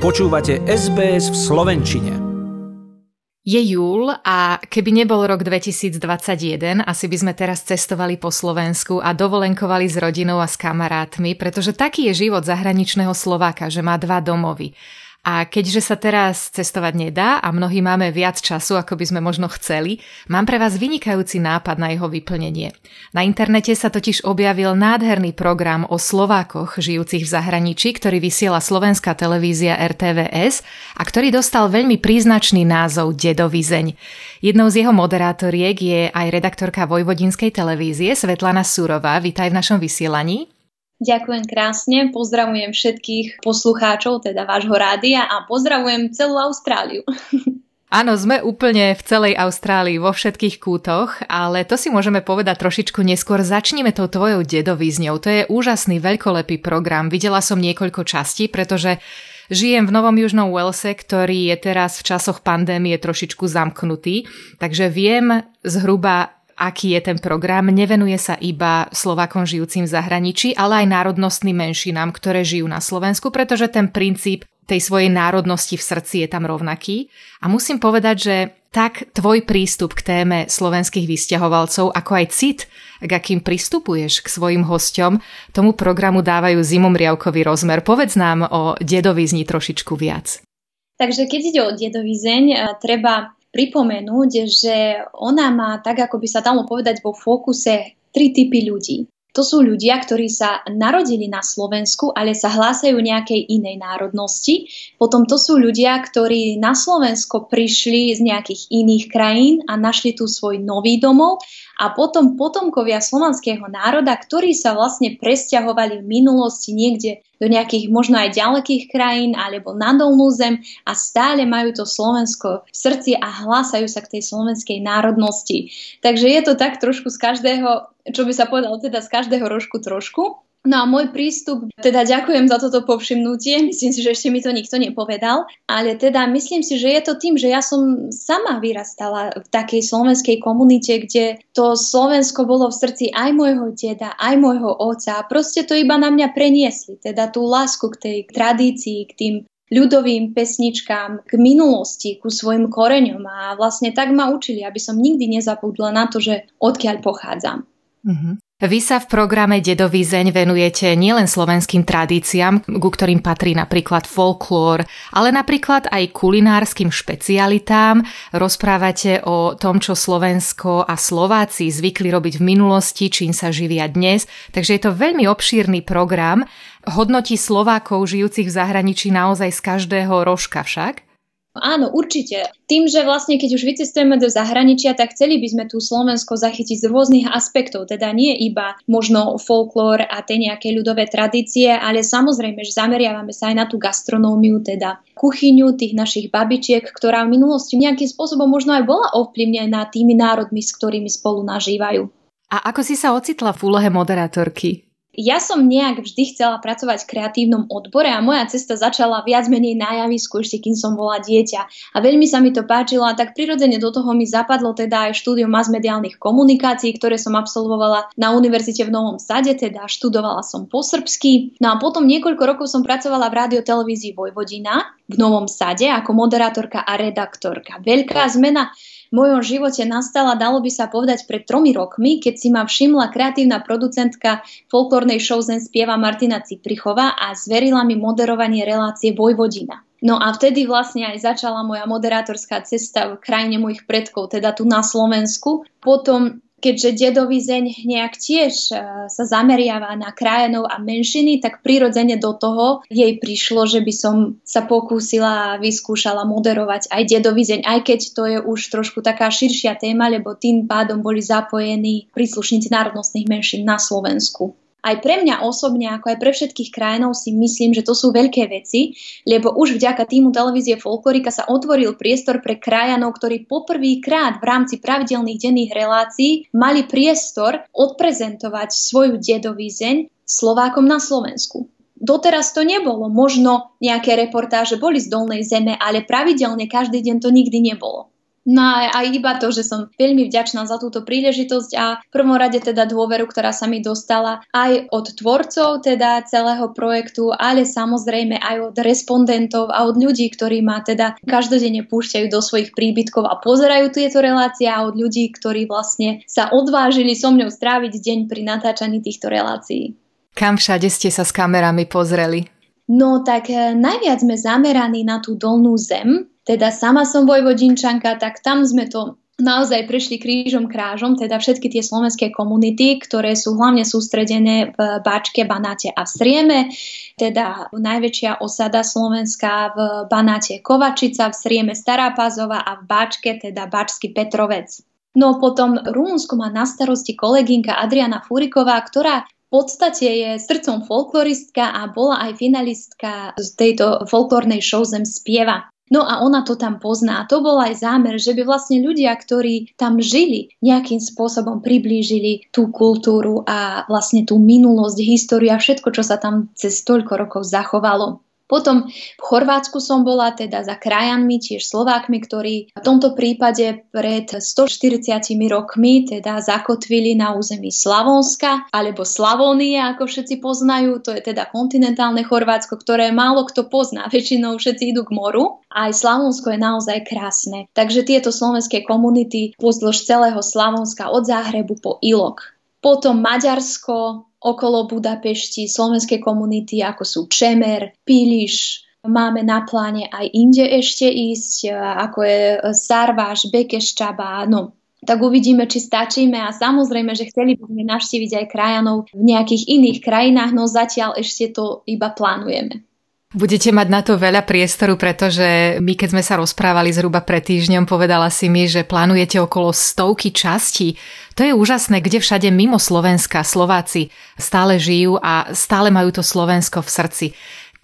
Počúvate SBS v Slovenčine. Je júl a keby nebol rok 2021, asi by sme teraz cestovali po Slovensku a dovolenkovali s rodinou a s kamarátmi, pretože taký je život zahraničného Slováka, že má dva domovy. A keďže sa teraz cestovať nedá a mnohí máme viac času, ako by sme možno chceli, mám pre vás vynikajúci nápad na jeho vyplnenie. Na internete sa totiž objavil nádherný program o Slovákoch žijúcich v zahraničí, ktorý vysiela slovenská televízia RTVS a ktorý dostal veľmi príznačný názov Dedovizeň. Jednou z jeho moderátoriek je aj redaktorka Vojvodinskej televízie Svetlana Surová. Vítaj v našom vysielaní. Ďakujem krásne, pozdravujem všetkých poslucháčov, teda vášho rádia a pozdravujem celú Austráliu. Áno, sme úplne v celej Austrálii, vo všetkých kútoch, ale to si môžeme povedať trošičku neskôr. Začníme tou tvojou dedovizňou. To je úžasný, veľkolepý program. Videla som niekoľko častí, pretože Žijem v Novom Južnom Walese, ktorý je teraz v časoch pandémie trošičku zamknutý, takže viem zhruba aký je ten program. Nevenuje sa iba Slovákom žijúcim v zahraničí, ale aj národnostným menšinám, ktoré žijú na Slovensku, pretože ten princíp tej svojej národnosti v srdci je tam rovnaký. A musím povedať, že tak tvoj prístup k téme slovenských vysťahovalcov, ako aj cit, k akým pristupuješ k svojim hosťom, tomu programu dávajú zimomriavkový rozmer. Povedz nám o dedovizni trošičku viac. Takže keď ide o dedovizeň, treba pripomenúť, že ona má, tak ako by sa dalo povedať, vo fokuse tri typy ľudí. To sú ľudia, ktorí sa narodili na Slovensku, ale sa hlásajú nejakej inej národnosti. Potom to sú ľudia, ktorí na Slovensko prišli z nejakých iných krajín a našli tu svoj nový domov a potom potomkovia slovanského národa, ktorí sa vlastne presťahovali v minulosti niekde do nejakých možno aj ďalekých krajín alebo na dolnú zem a stále majú to Slovensko v srdci a hlásajú sa k tej slovenskej národnosti. Takže je to tak trošku z každého, čo by sa povedalo teda z každého rožku trošku. No a môj prístup, teda ďakujem za toto povšimnutie, myslím si, že ešte mi to nikto nepovedal, ale teda myslím si, že je to tým, že ja som sama vyrastala v takej slovenskej komunite, kde to Slovensko bolo v srdci aj môjho deda, aj môjho otca a proste to iba na mňa preniesli, teda tú lásku k tej tradícii, k tým ľudovým pesničkám, k minulosti, ku svojim koreňom a vlastne tak ma učili, aby som nikdy nezabudla na to, že odkiaľ pochádzam. Mm-hmm. Vy sa v programe Dedovizeň venujete nielen slovenským tradíciám, ku ktorým patrí napríklad folklór, ale napríklad aj kulinárskym špecialitám. Rozprávate o tom, čo Slovensko a Slováci zvykli robiť v minulosti, čím sa živia dnes. Takže je to veľmi obšírny program. Hodnotí Slovákov žijúcich v zahraničí naozaj z každého rožka však? Áno, určite. Tým, že vlastne keď už vycestujeme do zahraničia, tak chceli by sme tu Slovensko zachytiť z rôznych aspektov, teda nie iba možno folklór a tie nejaké ľudové tradície, ale samozrejme, že zameriavame sa aj na tú gastronómiu, teda kuchyňu tých našich babičiek, ktorá v minulosti nejakým spôsobom možno aj bola ovplyvnená tými národmi, s ktorými spolu nažívajú. A ako si sa ocitla v úlohe moderátorky? Ja som nejak vždy chcela pracovať v kreatívnom odbore a moja cesta začala viac menej na javisku, ešte kým som bola dieťa. A veľmi sa mi to páčilo a tak prirodzene do toho mi zapadlo teda aj štúdium masmediálnych komunikácií, ktoré som absolvovala na univerzite v Novom Sade, teda študovala som po srbsky. No a potom niekoľko rokov som pracovala v radiotelevízii Vojvodina v Novom Sade ako moderátorka a redaktorka. Veľká zmena v mojom živote nastala, dalo by sa povedať, pred tromi rokmi, keď si ma všimla kreatívna producentka folklórnej show Zen spieva Martina Ciprichová a zverila mi moderovanie relácie Vojvodina. No a vtedy vlastne aj začala moja moderátorská cesta v krajine mojich predkov, teda tu na Slovensku. Potom keďže dedovizeň nejak tiež e, sa zameriava na krajanov a menšiny, tak prirodzene do toho jej prišlo, že by som sa pokúsila a vyskúšala moderovať aj dedovizeň, aj keď to je už trošku taká širšia téma, lebo tým pádom boli zapojení príslušníci národnostných menšín na Slovensku aj pre mňa osobne, ako aj pre všetkých krajinov si myslím, že to sú veľké veci, lebo už vďaka týmu televízie Folklorika sa otvoril priestor pre krajanov, ktorí poprvýkrát v rámci pravidelných denných relácií mali priestor odprezentovať svoju dedovízeň Slovákom na Slovensku. Doteraz to nebolo, možno nejaké reportáže boli z dolnej zeme, ale pravidelne každý deň to nikdy nebolo. No a aj iba to, že som veľmi vďačná za túto príležitosť a v prvom rade teda dôveru, ktorá sa mi dostala aj od tvorcov teda celého projektu, ale samozrejme aj od respondentov a od ľudí, ktorí ma teda každodenne púšťajú do svojich príbytkov a pozerajú tieto relácie a od ľudí, ktorí vlastne sa odvážili so mňou stráviť deň pri natáčaní týchto relácií. Kam všade ste sa s kamerami pozreli? No tak eh, najviac sme zameraní na tú dolnú zem, teda sama som vojvodinčanka, tak tam sme to naozaj prešli krížom krážom, teda všetky tie slovenské komunity, ktoré sú hlavne sústredené v Bačke, Banáte a v Srieme, teda najväčšia osada Slovenska v Banáte Kovačica, v Srieme Stará Pázova a v Bačke, teda Bačský Petrovec. No potom Rumunsko má na starosti kolegynka Adriana Furiková, ktorá v podstate je srdcom folkloristka a bola aj finalistka z tejto folklórnej show Zem spieva. No a ona to tam pozná. To bol aj zámer, že by vlastne ľudia, ktorí tam žili, nejakým spôsobom priblížili tú kultúru a vlastne tú minulosť, históriu a všetko, čo sa tam cez toľko rokov zachovalo. Potom v Chorvátsku som bola teda za krajanmi, tiež Slovákmi, ktorí v tomto prípade pred 140 rokmi teda zakotvili na území Slavonska alebo Slavónie, ako všetci poznajú. To je teda kontinentálne Chorvátsko, ktoré málo kto pozná. Väčšinou všetci idú k moru. Aj Slavonsko je naozaj krásne. Takže tieto slovenské komunity pozdĺž celého Slavonska od Záhrebu po Ilok. Potom Maďarsko, okolo Budapešti slovenské komunity, ako sú Čemer, Píliš, Máme na pláne aj inde ešte ísť, ako je Sarváš, Bekeščaba, no tak uvidíme, či stačíme a samozrejme, že chceli by sme navštíviť aj krajanov v nejakých iných krajinách, no zatiaľ ešte to iba plánujeme. Budete mať na to veľa priestoru, pretože my keď sme sa rozprávali zhruba pred týždňom, povedala si mi, že plánujete okolo stovky častí. To je úžasné, kde všade mimo Slovenska Slováci stále žijú a stále majú to Slovensko v srdci.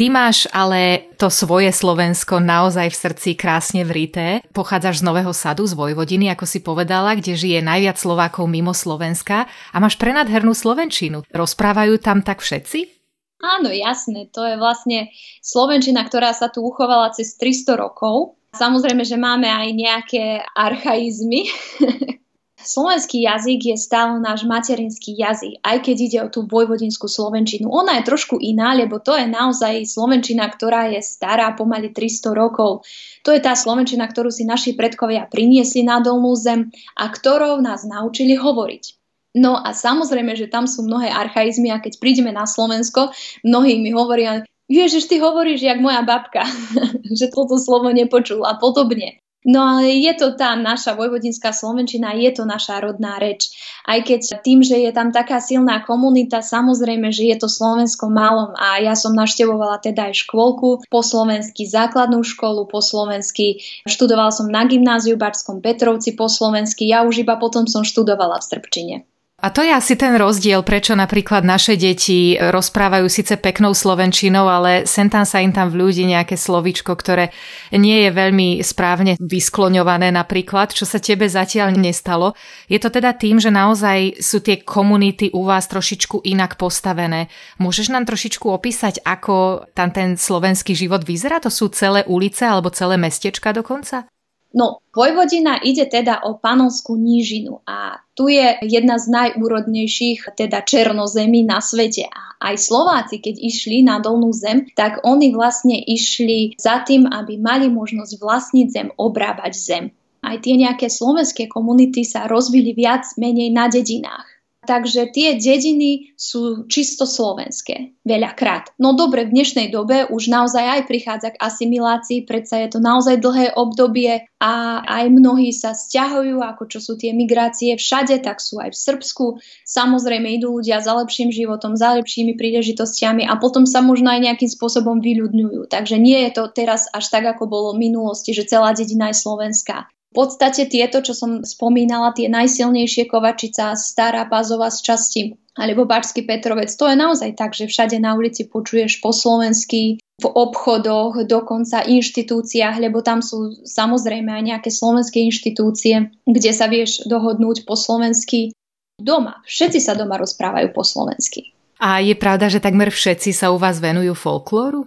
Ty máš ale to svoje Slovensko naozaj v srdci krásne vrité. Pochádzaš z Nového sadu, z Vojvodiny, ako si povedala, kde žije najviac Slovákov mimo Slovenska a máš prenadhernú Slovenčinu. Rozprávajú tam tak všetci? Áno, jasné. To je vlastne Slovenčina, ktorá sa tu uchovala cez 300 rokov. Samozrejme, že máme aj nejaké archaizmy. Slovenský jazyk je stále náš materinský jazyk, aj keď ide o tú vojvodinskú slovenčinu. Ona je trošku iná, lebo to je naozaj slovenčina, ktorá je stará pomaly 300 rokov. To je tá slovenčina, ktorú si naši predkovia priniesli na dolnú zem a ktorou nás naučili hovoriť. No a samozrejme, že tam sú mnohé archaizmy a keď prídeme na Slovensko, mnohí mi hovoria, Ježiš, ty hovoríš jak moja babka, že toto slovo nepočul a podobne. No ale je to tá naša vojvodinská Slovenčina, je to naša rodná reč. Aj keď tým, že je tam taká silná komunita, samozrejme, že je to Slovensko malom a ja som naštevovala teda aj škôlku po slovensky, základnú školu po slovensky, študovala som na gymnáziu v Barskom Petrovci po slovensky, ja už iba potom som študovala v Srbčine. A to je asi ten rozdiel, prečo napríklad naše deti rozprávajú síce peknou slovenčinou, ale sem tam sa im tam vľúdi nejaké slovičko, ktoré nie je veľmi správne vyskloňované napríklad, čo sa tebe zatiaľ nestalo. Je to teda tým, že naozaj sú tie komunity u vás trošičku inak postavené. Môžeš nám trošičku opísať, ako tam ten slovenský život vyzerá? To sú celé ulice alebo celé mestečka dokonca? No, Vojvodina ide teda o Panonskú nížinu a tu je jedna z najúrodnejších teda černozemí na svete. A aj Slováci, keď išli na dolnú zem, tak oni vlastne išli za tým, aby mali možnosť vlastniť zem, obrábať zem. Aj tie nejaké slovenské komunity sa rozvili viac menej na dedinách. Takže tie dediny sú čisto slovenské, veľakrát. No dobre, v dnešnej dobe už naozaj aj prichádza k asimilácii, predsa je to naozaj dlhé obdobie a aj mnohí sa stiahujú, ako čo sú tie migrácie všade, tak sú aj v Srbsku. Samozrejme idú ľudia za lepším životom, za lepšími príležitostiami a potom sa možno aj nejakým spôsobom vyľudňujú. Takže nie je to teraz až tak, ako bolo v minulosti, že celá dedina je slovenská. Podstate tieto, čo som spomínala, tie najsilnejšie Kovačica, Stará Pazova z časti alebo Barský Petrovec, to je naozaj tak, že všade na ulici počuješ po slovensky, v obchodoch, dokonca inštitúciách, lebo tam sú samozrejme aj nejaké slovenské inštitúcie, kde sa vieš dohodnúť po slovensky. Doma, všetci sa doma rozprávajú po slovensky. A je pravda, že takmer všetci sa u vás venujú folklóru?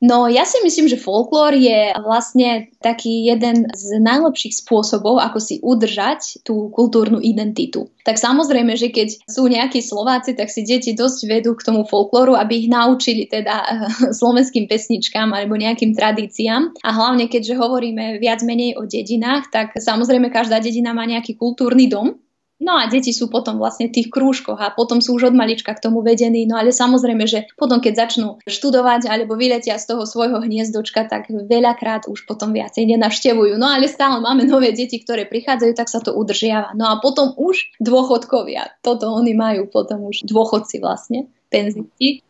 No ja si myslím, že folklór je vlastne taký jeden z najlepších spôsobov, ako si udržať tú kultúrnu identitu. Tak samozrejme, že keď sú nejakí Slováci, tak si deti dosť vedú k tomu folklóru, aby ich naučili teda slovenským pesničkám alebo nejakým tradíciám. A hlavne, keďže hovoríme viac menej o dedinách, tak samozrejme každá dedina má nejaký kultúrny dom, No a deti sú potom vlastne v tých krúžkoch a potom sú už od malička k tomu vedení. No ale samozrejme, že potom keď začnú študovať alebo vyletia z toho svojho hniezdočka, tak veľakrát už potom viacej nenavštevujú. No ale stále máme nové deti, ktoré prichádzajú, tak sa to udržiava. No a potom už dôchodkovia. Toto oni majú potom už dôchodci vlastne, penzíci.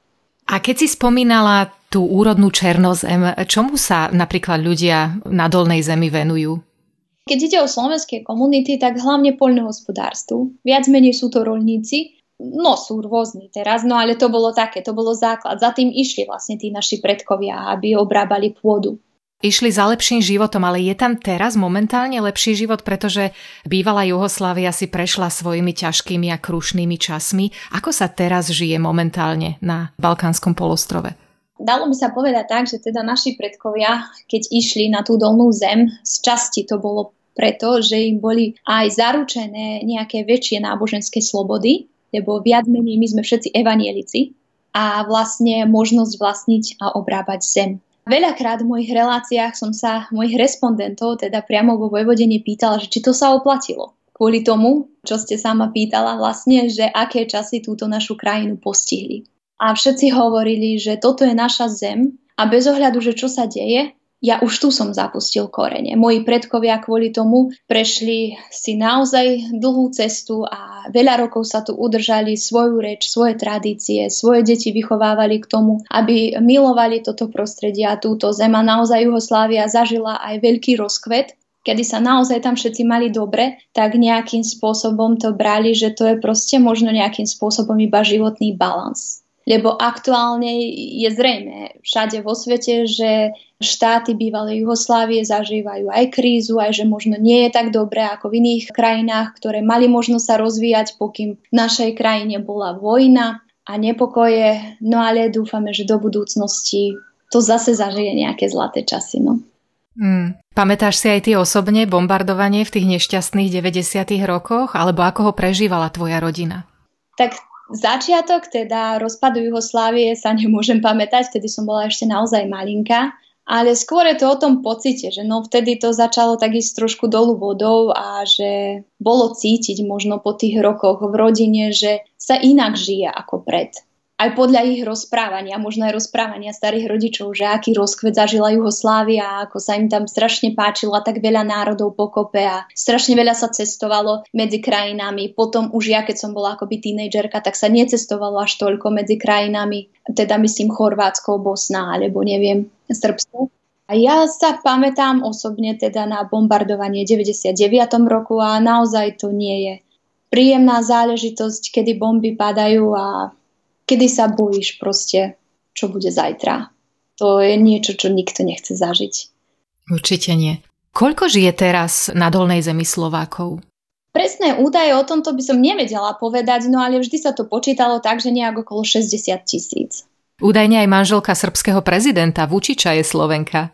A keď si spomínala tú úrodnú černozem, čomu sa napríklad ľudia na dolnej zemi venujú? Keď ide o slovenské komunity, tak hlavne poľnohospodárstvu. Viac menej sú to rolníci, no sú rôzni teraz, no ale to bolo také, to bolo základ. Za tým išli vlastne tí naši predkovia, aby obrábali pôdu. Išli za lepším životom, ale je tam teraz momentálne lepší život, pretože bývalá Juhoslávia si prešla svojimi ťažkými a krušnými časmi. Ako sa teraz žije momentálne na Balkánskom polostrove? Dalo by sa povedať tak, že teda naši predkovia, keď išli na tú dolnú zem, z časti to bolo preto, že im boli aj zaručené nejaké väčšie náboženské slobody, lebo viac menej my sme všetci evanielici a vlastne možnosť vlastniť a obrábať zem. Veľakrát v mojich reláciách som sa mojich respondentov, teda priamo vo Vojvodine, pýtala, že či to sa oplatilo. Kvôli tomu, čo ste sama pýtala vlastne, že aké časy túto našu krajinu postihli a všetci hovorili, že toto je naša zem a bez ohľadu, že čo sa deje, ja už tu som zapustil korene. Moji predkovia kvôli tomu prešli si naozaj dlhú cestu a veľa rokov sa tu udržali svoju reč, svoje tradície, svoje deti vychovávali k tomu, aby milovali toto prostredie a túto zem a naozaj Juhoslávia zažila aj veľký rozkvet kedy sa naozaj tam všetci mali dobre, tak nejakým spôsobom to brali, že to je proste možno nejakým spôsobom iba životný balans lebo aktuálne je zrejme všade vo svete, že štáty bývalej Jugoslávie zažívajú aj krízu, aj že možno nie je tak dobré ako v iných krajinách, ktoré mali možnosť sa rozvíjať, pokým v našej krajine bola vojna a nepokoje. No ale dúfame, že do budúcnosti to zase zažije nejaké zlaté časy. No. Hmm. Pamätáš si aj ty osobne bombardovanie v tých nešťastných 90. rokoch, alebo ako ho prežívala tvoja rodina? Tak Začiatok teda rozpadu Juhoslávie sa nemôžem pamätať, vtedy som bola ešte naozaj malinká, ale skôr je to o tom pocite, že no vtedy to začalo ísť trošku dolu vodou a že bolo cítiť možno po tých rokoch v rodine, že sa inak žije ako pred aj podľa ich rozprávania, možno aj rozprávania starých rodičov, že aký rozkvet zažila Juhoslávia, ako sa im tam strašne páčilo a tak veľa národov pokope a strašne veľa sa cestovalo medzi krajinami. Potom už ja, keď som bola akoby tínejdžerka, tak sa necestovalo až toľko medzi krajinami, teda myslím Chorvátsko, Bosna alebo neviem, Srbsko. A ja sa pamätám osobne teda na bombardovanie 99. roku a naozaj to nie je príjemná záležitosť, kedy bomby padajú a kedy sa bojíš proste, čo bude zajtra. To je niečo, čo nikto nechce zažiť. Určite nie. Koľko žije teraz na dolnej zemi Slovákov? Presné údaje o tomto by som nevedela povedať, no ale vždy sa to počítalo tak, že nejak okolo 60 tisíc. Údajne aj manželka srbského prezidenta Vučiča je Slovenka.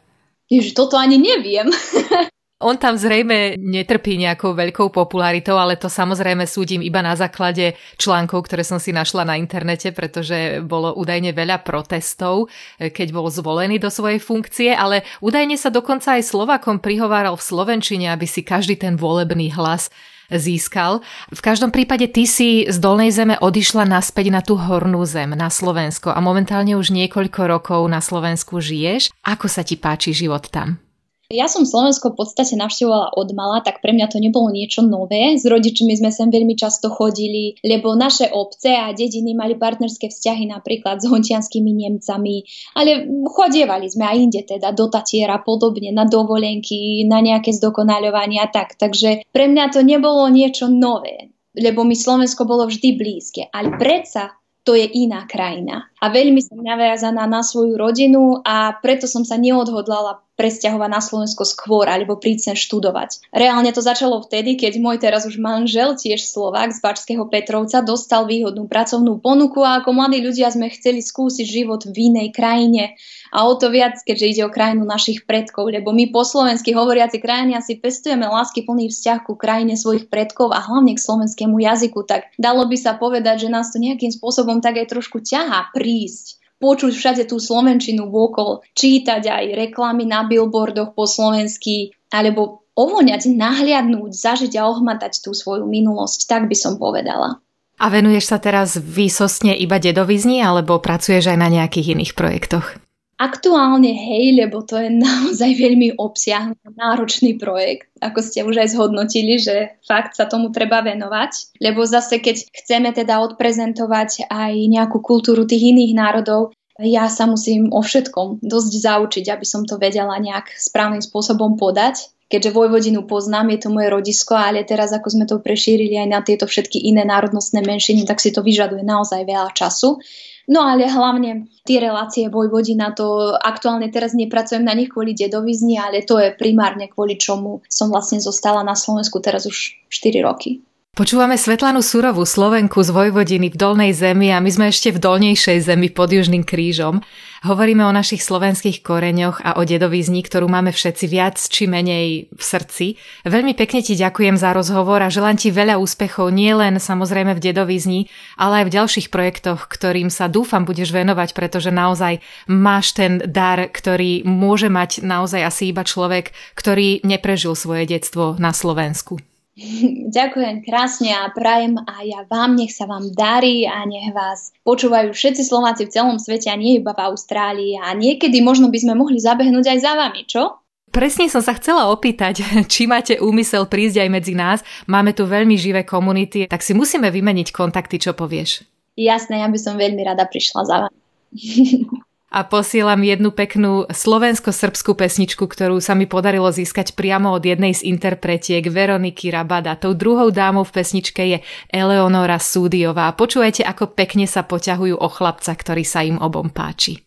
Ježiš, toto ani neviem. On tam zrejme netrpí nejakou veľkou popularitou, ale to samozrejme súdim iba na základe článkov, ktoré som si našla na internete, pretože bolo údajne veľa protestov, keď bol zvolený do svojej funkcie, ale údajne sa dokonca aj Slovakom prihováral v Slovenčine, aby si každý ten volebný hlas získal. V každom prípade ty si z Dolnej zeme odišla naspäť na tú hornú zem, na Slovensko a momentálne už niekoľko rokov na Slovensku žiješ. Ako sa ti páči život tam? Ja som Slovensko v podstate navštevovala od mala, tak pre mňa to nebolo niečo nové. S rodičmi sme sem veľmi často chodili, lebo naše obce a dediny mali partnerské vzťahy napríklad s hontianskými Nemcami, ale chodievali sme aj inde teda do Tatiera podobne, na dovolenky, na nejaké zdokonaľovania tak. Takže pre mňa to nebolo niečo nové, lebo mi Slovensko bolo vždy blízke. Ale predsa to je iná krajina. A veľmi som naviazaná na svoju rodinu a preto som sa neodhodlala presťahovať na Slovensko skôr alebo prísť sem študovať. Reálne to začalo vtedy, keď môj teraz už manžel, tiež Slovák z Bačského Petrovca, dostal výhodnú pracovnú ponuku a ako mladí ľudia sme chceli skúsiť život v inej krajine. A o to viac, keďže ide o krajinu našich predkov, lebo my po slovensky hovoriaci krajine si pestujeme lásky plný vzťah ku krajine svojich predkov a hlavne k slovenskému jazyku, tak dalo by sa povedať, že nás to nejakým spôsobom tak aj trošku ťahá prísť počuť všade tú slovenčinu vôkol, čítať aj reklamy na billboardoch po slovensky, alebo ovoňať, nahliadnúť, zažiť a ohmatať tú svoju minulosť, tak by som povedala. A venuješ sa teraz výsostne iba dedovizni, alebo pracuješ aj na nejakých iných projektoch? Aktuálne hej, lebo to je naozaj veľmi obsiahnutý, náročný projekt, ako ste už aj zhodnotili, že fakt sa tomu treba venovať, lebo zase keď chceme teda odprezentovať aj nejakú kultúru tých iných národov, ja sa musím o všetkom dosť zaučiť, aby som to vedela nejak správnym spôsobom podať. Keďže Vojvodinu poznám, je to moje rodisko, ale teraz ako sme to prešírili aj na tieto všetky iné národnostné menšiny, tak si to vyžaduje naozaj veľa času. No ale hlavne tie relácie Vojvodina, to aktuálne teraz nepracujem na nich kvôli dedovizni, ale to je primárne kvôli čomu som vlastne zostala na Slovensku teraz už 4 roky. Počúvame Svetlanu Surovú, Slovenku z Vojvodiny v Dolnej zemi a my sme ešte v dolnejšej zemi pod Južným krížom. Hovoríme o našich slovenských koreňoch a o dedovizni, ktorú máme všetci viac či menej v srdci. Veľmi pekne ti ďakujem za rozhovor a želám ti veľa úspechov nielen samozrejme v dedovizni, ale aj v ďalších projektoch, ktorým sa dúfam budeš venovať, pretože naozaj máš ten dar, ktorý môže mať naozaj asi iba človek, ktorý neprežil svoje detstvo na Slovensku. Ďakujem krásne a prajem a ja vám, nech sa vám darí a nech vás počúvajú všetci Slováci v celom svete a nie iba v Austrálii a niekedy možno by sme mohli zabehnúť aj za vami, čo? Presne som sa chcela opýtať, či máte úmysel prísť aj medzi nás. Máme tu veľmi živé komunity, tak si musíme vymeniť kontakty, čo povieš. Jasné, ja by som veľmi rada prišla za vami. a posielam jednu peknú slovensko-srbskú pesničku, ktorú sa mi podarilo získať priamo od jednej z interpretiek Veroniky Rabada. Tou druhou dámou v pesničke je Eleonora Súdiová. Počúvajte, ako pekne sa poťahujú o chlapca, ktorý sa im obom páči.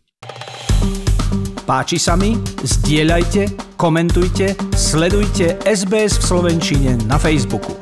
Páči sa mi? Zdieľajte, komentujte, sledujte SBS v Slovenčine na Facebooku.